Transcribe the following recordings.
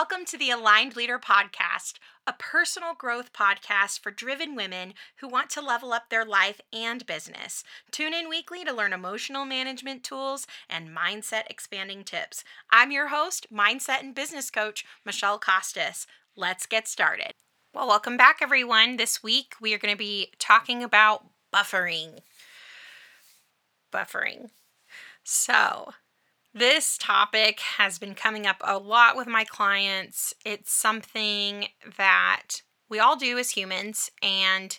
Welcome to the Aligned Leader Podcast, a personal growth podcast for driven women who want to level up their life and business. Tune in weekly to learn emotional management tools and mindset expanding tips. I'm your host, mindset and business coach, Michele Kostos. Let's get started. Well, welcome back, everyone. This week we are going to be talking about buffering. Buffering. So, this topic has been coming up a lot with my clients. It's something that we all do as humans, and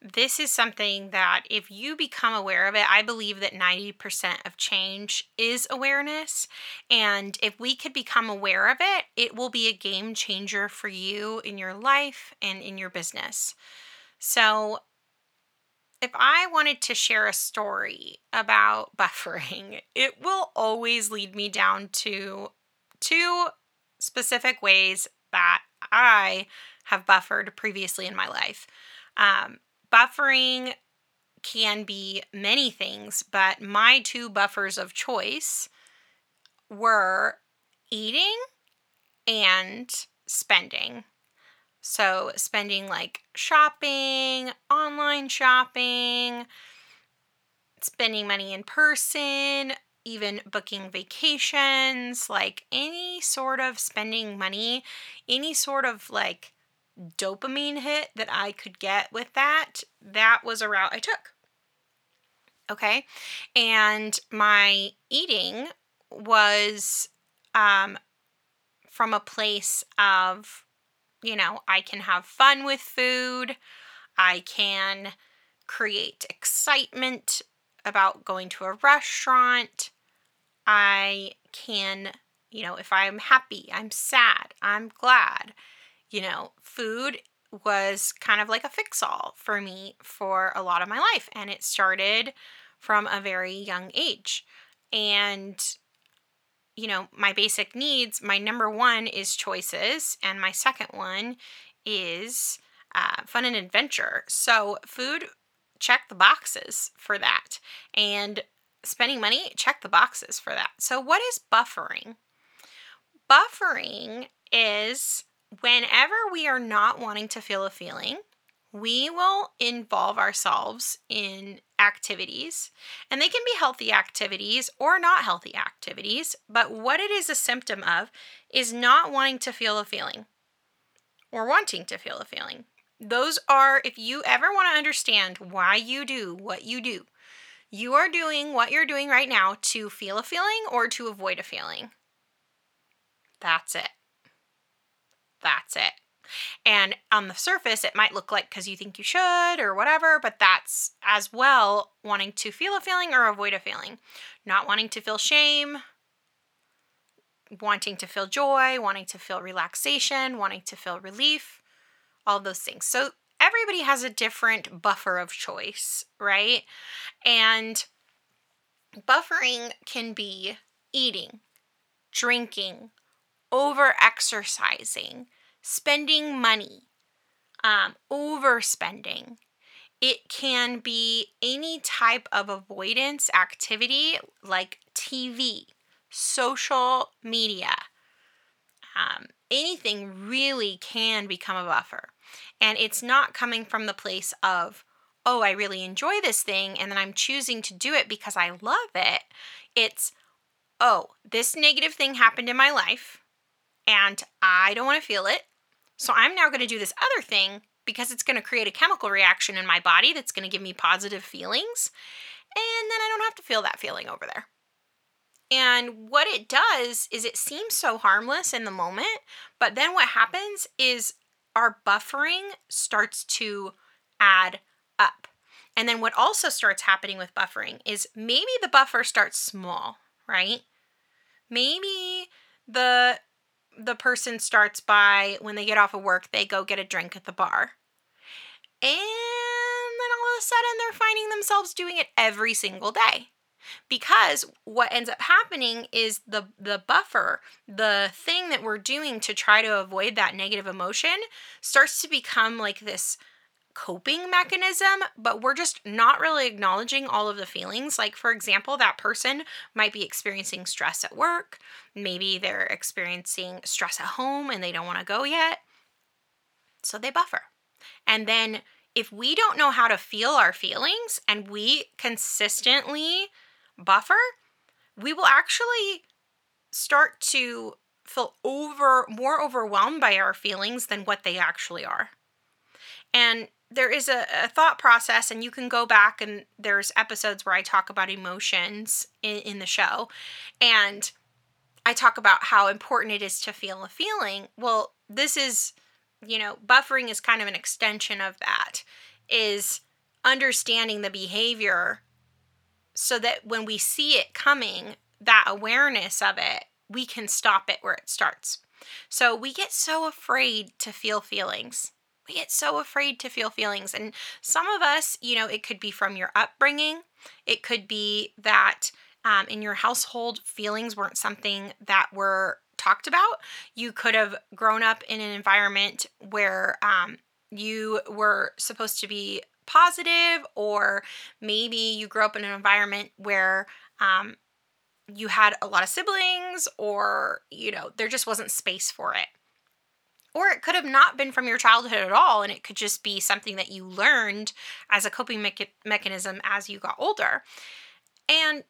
this is something that if you become aware of it, I believe that 90% of change is awareness. And if we could become aware of it, it will be a game changer for you in your life and in your business. So, if I wanted to share a story about buffering, it will always lead me down to two specific ways that I have buffered previously in my life. Um, buffering can be many things, but my two buffers of choice were eating and spending. So, spending like shopping, online shopping, spending money in person, even booking vacations, like any sort of spending money, any sort of like dopamine hit that I could get with that, that was a route I took. Okay. And my eating was um, from a place of you know, I can have fun with food. I can create excitement about going to a restaurant. I can, you know, if I'm happy, I'm sad, I'm glad. You know, food was kind of like a fix all for me for a lot of my life. And it started from a very young age. And you know, my basic needs, my number one is choices, and my second one is uh, fun and adventure. So, food, check the boxes for that. And spending money, check the boxes for that. So, what is buffering? Buffering is whenever we are not wanting to feel a feeling, we will involve ourselves in activities, and they can be healthy activities or not healthy activities, but what it is a symptom of is not wanting to feel a feeling or wanting to feel a feeling. Those are, if you ever want to understand why you do what you do, you are doing what you're doing right now to feel a feeling or to avoid a feeling. That's it. That's it. And on the surface, it might look like because you think you should or whatever, but that's as well wanting to feel a feeling or avoid a feeling. Not wanting to feel shame, wanting to feel joy, wanting to feel relaxation, wanting to feel relief, all those things. So everybody has a different buffer of choice, right? And buffering can be eating, drinking, over exercising, spending money, um, overspending. It can be any type of avoidance activity like TV, social media. Um, anything really can become a buffer. And it's not coming from the place of, oh, I really enjoy this thing and then I'm choosing to do it because I love it. It's, oh, this negative thing happened in my life and I don't want to feel it. So I'm now going to do this other thing because it's going to create a chemical reaction in my body that's going to give me positive feelings. And then I don't have to feel that feeling over there. And what it does is it seems so harmless in the moment, but then what happens is our buffering starts to add up. And then what also starts happening with buffering is maybe the buffer starts small, right? Maybe the the person starts by when they get off of work, they go get a drink at the bar. And then all of a sudden they're finding themselves doing it every single day. Because what ends up happening is the the buffer, the thing that we're doing to try to avoid that negative emotion starts to become like this coping mechanism, but we're just not really acknowledging all of the feelings. Like, for example, that person might be experiencing stress at work. Maybe they're experiencing stress at home and they don't want to go yet. So they buffer. And then, if we don't know how to feel our feelings and we consistently buffer, we will actually start to feel over more overwhelmed by our feelings than what they actually are. And there is a, a, thought process, and you can go back and there's episodes where I talk about emotions in, in the show. And I talk about how important it is to feel a feeling. Well, this is, you know, buffering is kind of an extension of that, is understanding the behavior so that when we see it coming, that awareness of it, we can stop it where it starts. So we get so afraid to feel feelings. We get so afraid to feel feelings. And some of us, you know, it could be from your upbringing, it could be that um, in your household, feelings weren't something that were talked about. You could have grown up in an environment where um, you were supposed to be positive, or maybe you grew up in an environment where um, you had a lot of siblings, or, you know, there just wasn't space for it. Or it could have not been from your childhood at all, and it could just be something that you learned as a coping mecha- mechanism as you got older. And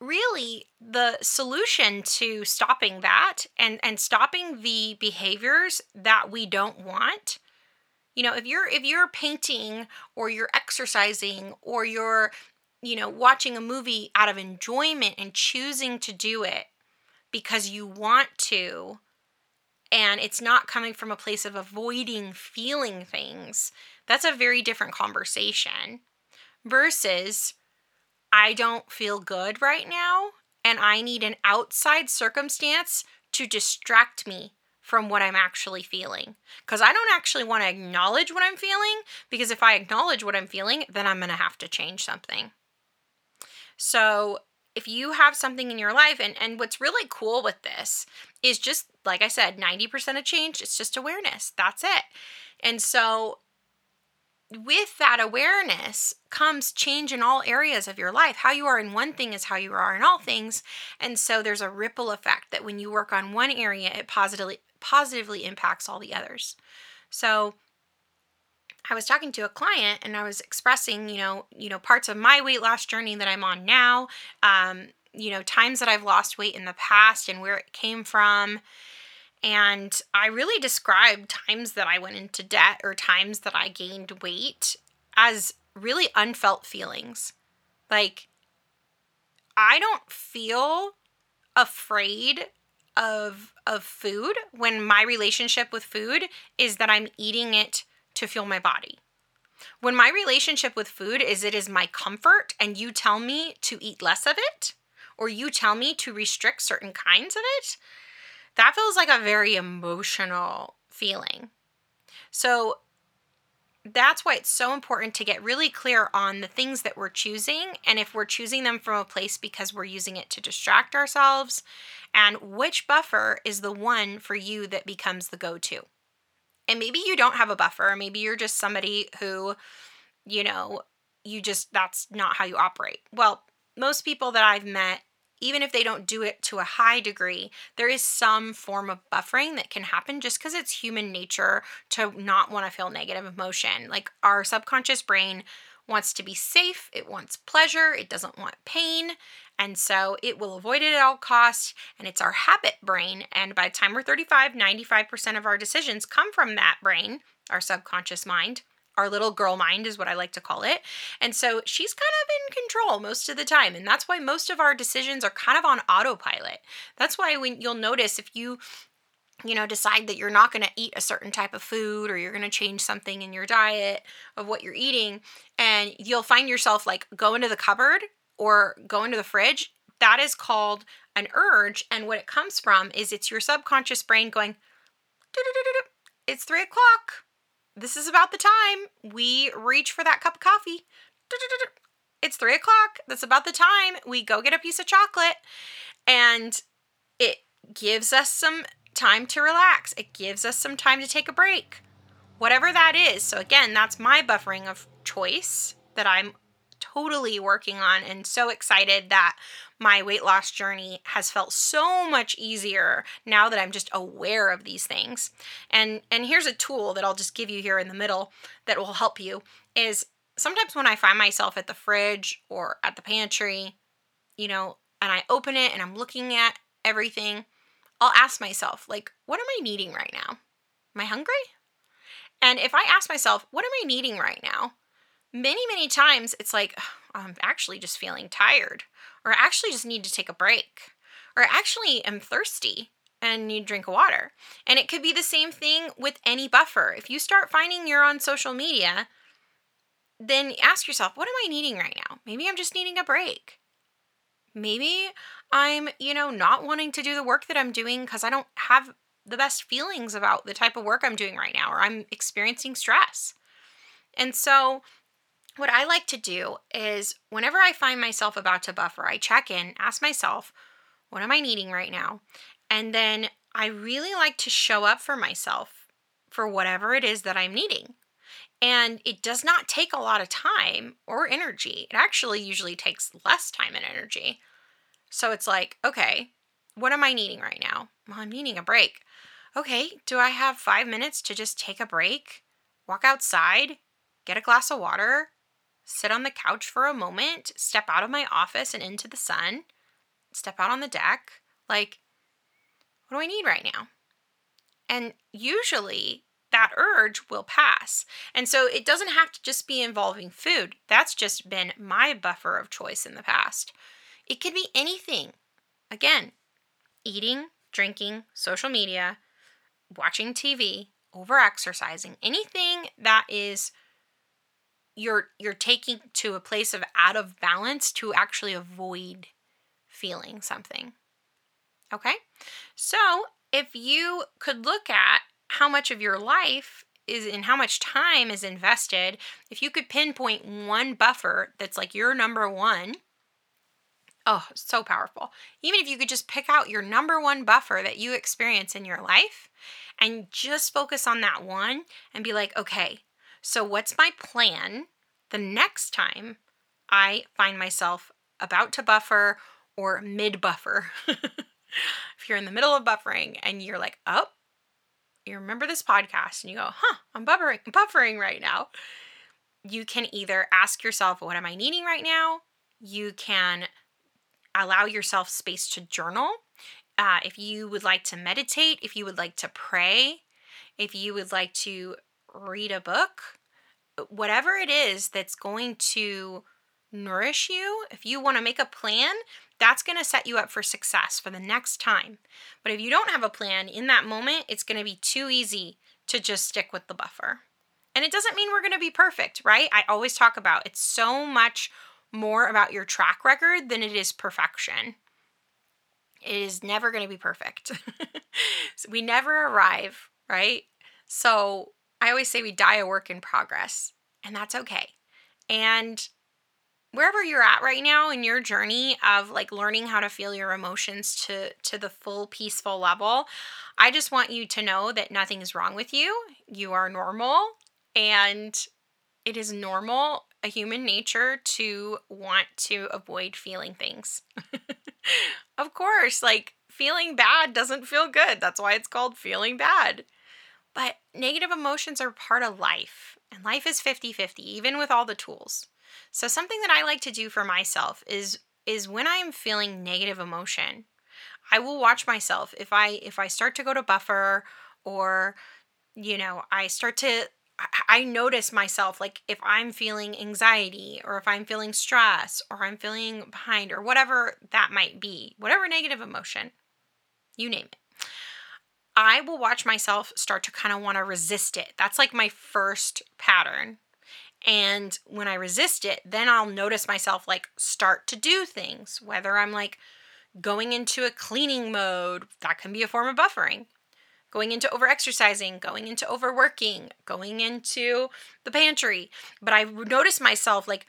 really, the solution to stopping that and, and stopping the behaviors that we don't want you know if you're if you're painting or you're exercising or you're you know watching a movie out of enjoyment and choosing to do it because you want to and it's not coming from a place of avoiding feeling things, that's a very different conversation versus I don't feel good right now and I need an outside circumstance to distract me from what I'm actually feeling. Because I don't actually want to acknowledge what I'm feeling, because if I acknowledge what I'm feeling, then I'm going to have to change something. So if you have something in your life and and what's really cool with this is just like I said 90% of change it's just awareness that's it and so with that awareness comes change in all areas of your life. How you are in one thing is how you are in all things. And so there's a ripple effect that when you work on one area, it positively positively impacts all the others. So I was talking to a client and I was expressing, you know, you know, parts of my weight loss journey that I'm on now, um, you know, times that I've lost weight in the past and where it came from. And I really described times that I went into debt or times that I gained weight as really unfelt feelings. Like, I don't feel afraid of of food when my relationship with food is that I'm eating it to fuel my body. When my relationship with food is it is my comfort and you tell me to eat less of it or you tell me to restrict certain kinds of it, that feels like a very emotional feeling. So that's why it's so important to get really clear on the things that we're choosing and if we're choosing them from a place because we're using it to distract ourselves and which buffer is the one for you that becomes the go to. And maybe you don't have a buffer. Maybe you're just somebody who, you know, you just, that's not how you operate. Well, most people that I've met, even if they don't do it to a high degree, there is some form of buffering that can happen just because it's human nature to not want to feel negative emotion. Like our subconscious brain wants to be safe, it wants pleasure, it doesn't want pain. And so it will avoid it at all costs. And it's our habit brain. And by the time we're 35, 95% of our decisions come from that brain, our subconscious mind. Our little girl mind is what I like to call it. And so she's kind of in control most of the time. And that's why most of our decisions are kind of on autopilot. That's why when you'll notice if you you know, decide that you're not going to eat a certain type of food or you're going to change something in your diet of what you're eating, and you'll find yourself like go into the cupboard or go into the fridge, that is called an urge. And what it comes from is it's your subconscious brain going, it's three o'clock. This is about the time we reach for that cup of coffee. It's three o'clock. That's about the time we go get a piece of chocolate. And it gives us some time to relax, it gives us some time to take a break. whatever that is. So, again, that's my buffering of choice that I'm totally working on and so excited that my weight loss journey has felt so much easier now that I'm just aware of these things. And and here's a tool that I'll just give you here in the middle that will help you is sometimes when I find myself at the fridge or at the pantry, you know, and I open it and I'm looking at everything, I'll ask myself like what am I needing right now? Am I hungry? And if I ask myself, what am I needing right now? Many, many times it's like, I'm actually just feeling tired, or I actually just need to take a break, or I actually am thirsty and need drink water. And it could be the same thing with any buffer. If you start finding you're on social media, then ask yourself, what am I needing right now? Maybe I'm just needing a break. Maybe I'm, you know, not wanting to do the work that I'm doing because I don't have the best feelings about the type of work I'm doing right now, or I'm experiencing stress. And so, what I like to do is whenever I find myself about to buffer, I check in, ask myself, what am I needing right now? And then I really like to show up for myself for whatever it is that I'm needing. And it does not take a lot of time or energy. It actually usually takes less time and energy. So it's like, okay, what am I needing right now? Well, I'm needing a break okay, do I have five minutes to just take a break, walk outside, get a glass of water, sit on the couch for a moment, step out of my office and into the sun, step out on the deck? Like, what do I need right now? And usually that urge will pass. And so it doesn't have to just be involving food. That's just been my buffer of choice in the past. It could be anything. Again, eating, drinking, social media, watching TV, over exercising, anything that is you're you're taking to a place of out of balance to actually avoid feeling something. Okay? So, if you could look at how much of your life is and how much time is invested, if you could pinpoint one buffer that's like your number one, oh, so powerful. Even if you could just pick out your number one buffer that you experience in your life and just focus on that one and be like, okay, so what's my plan the next time I find myself about to buffer or mid buffer? if you're in the middle of buffering and you're like, oh, you remember this podcast and you go, huh, I'm buffering, buffering right now. You can either ask yourself, what am I needing right now? You can allow yourself space to journal uh, if you would like to meditate, if you would like to pray, if you would like to read a book, whatever it is that's going to nourish you, if you want to make a plan, that's going to set you up for success for the next time. But if you don't have a plan in that moment, it's going to be too easy to just stick with the buffer. And it doesn't mean we're going to be perfect, right? I always talk about it's so much more about your track record than it is perfection. It is never going to be perfect. so we never arrive, right? So I always say we die a work in progress, and that's okay. And wherever you're at right now in your journey of like learning how to feel your emotions to to the full peaceful level, I just want you to know that nothing is wrong with you. You are normal and it is normal a human nature to want to avoid feeling things. of course, like feeling bad doesn't feel good. That's why it's called feeling bad. But negative emotions are part of life, and life is 50 50, even with all the tools. So, something that I like to do for myself is is when I am feeling negative emotion, I will watch myself. If I if I start to go to buffer or you know, I start to I notice myself like if I'm feeling anxiety or if I'm feeling stress or I'm feeling behind or whatever that might be, whatever negative emotion, you name it. I will watch myself start to kind of want to resist it. That's like my first pattern. And when I resist it, then I'll notice myself like start to do things, whether I'm like going into a cleaning mode, that can be a form of buffering going into overexercising, going into overworking, going into the pantry. But I notice myself like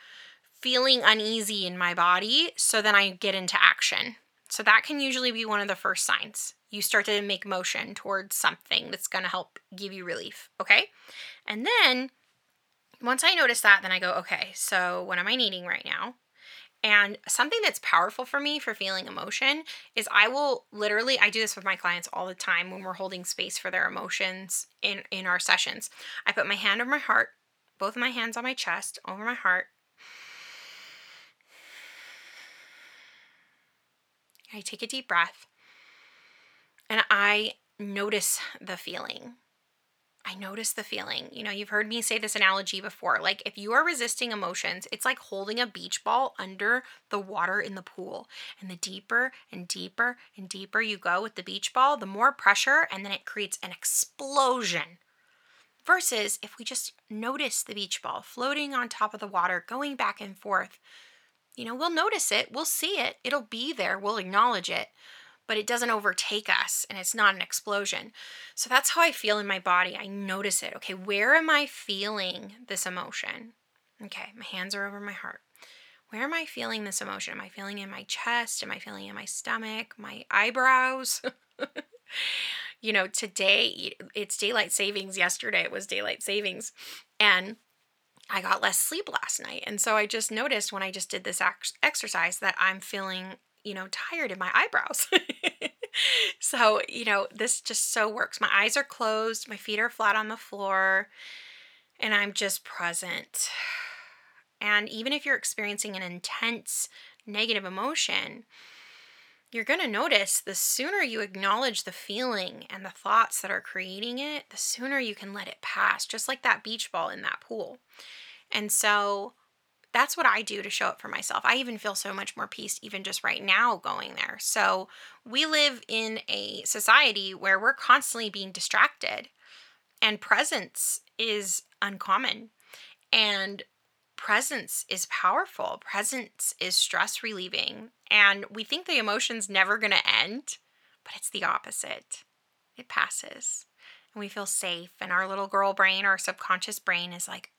feeling uneasy in my body. So then I get into action. So that can usually be one of the first signs. You start to make motion towards something that's going to help give you relief. Okay. And then once I notice that, then I go, okay, so what am I needing right now? And something that's powerful for me for feeling emotion is I will literally I do this with my clients all the time when we're holding space for their emotions in in our sessions. I put my hand on my heart, both my hands on my chest, over my heart. I take a deep breath and I notice the feeling. I notice the feeling. You know, you've heard me say this analogy before. Like, if you are resisting emotions, it's like holding a beach ball under the water in the pool. And the deeper and deeper and deeper you go with the beach ball, the more pressure, and then it creates an explosion. Versus if we just notice the beach ball floating on top of the water, going back and forth, you know, we'll notice it, we'll see it, it'll be there, we'll acknowledge it but it doesn't overtake us and it's not an explosion. So that's how I feel in my body. I notice it. Okay, where am I feeling this emotion? Okay, my hands are over my heart. Where am I feeling this emotion? Am I feeling in my chest? Am I feeling in my stomach? My eyebrows? you know, today it's daylight savings. Yesterday it was daylight savings. And I got less sleep last night. And so I just noticed when I just did this ex- exercise that I'm feeling you know, tired in my eyebrows. so, you know, this just so works. My eyes are closed, my feet are flat on the floor, and I'm just present. And even if you're experiencing an intense negative emotion, you're going to notice the sooner you acknowledge the feeling and the thoughts that are creating it, the sooner you can let it pass, just like that beach ball in that pool. And so, that's what I do to show up for myself. I even feel so much more peace, even just right now going there. So, we live in a society where we're constantly being distracted, and presence is uncommon. And presence is powerful, presence is stress relieving. And we think the emotion's never going to end, but it's the opposite. It passes and we feel safe. And our little girl brain, our subconscious brain is like,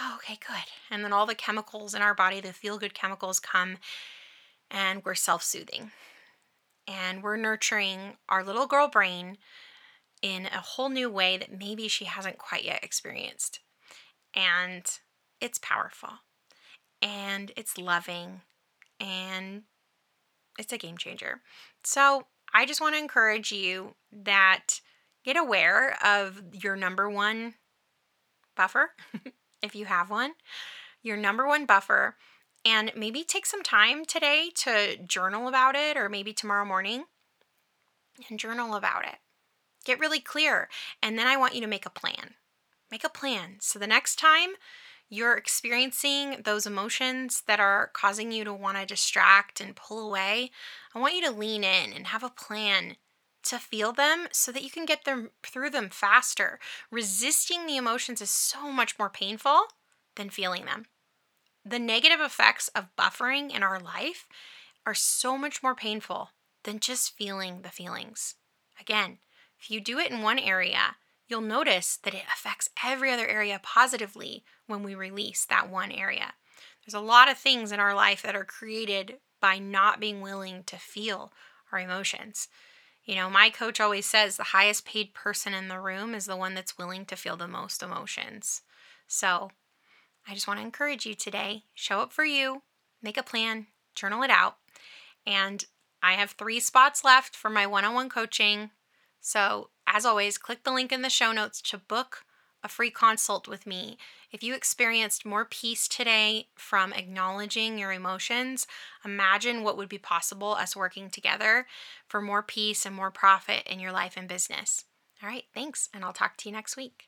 oh, okay, good. And then all the chemicals in our body, the feel good chemicals come and we're self soothing. And we're nurturing our little girl brain in a whole new way that maybe she hasn't quite yet experienced. And it's powerful and it's loving and it's a game changer. So I just want to encourage you that get aware of your number one buffer if you have one, your number one buffer, and maybe take some time today to journal about it or maybe tomorrow morning and journal about it. Get really clear. And then I want you to make a plan. Make a plan. So the next time you're experiencing those emotions that are causing you to want to distract and pull away, I want you to lean in and have a plan to feel them so that you can get them through them faster. Resisting the emotions is so much more painful than feeling them. The negative effects of buffering in our life are so much more painful than just feeling the feelings. Again, if you do it in one area, you'll notice that it affects every other area positively when we release that one area. There's a lot of things in our life that are created by not being willing to feel our emotions. You know, my coach always says the highest paid person in the room is the one that's willing to feel the most emotions. So I just want to encourage you today show up for you, make a plan, journal it out. And I have three spots left for my one on one coaching. So, as always, click the link in the show notes to book a free consult with me. If you experienced more peace today from acknowledging your emotions, imagine what would be possible us working together for more peace and more profit in your life and business. All right, thanks, and I'll talk to you next week.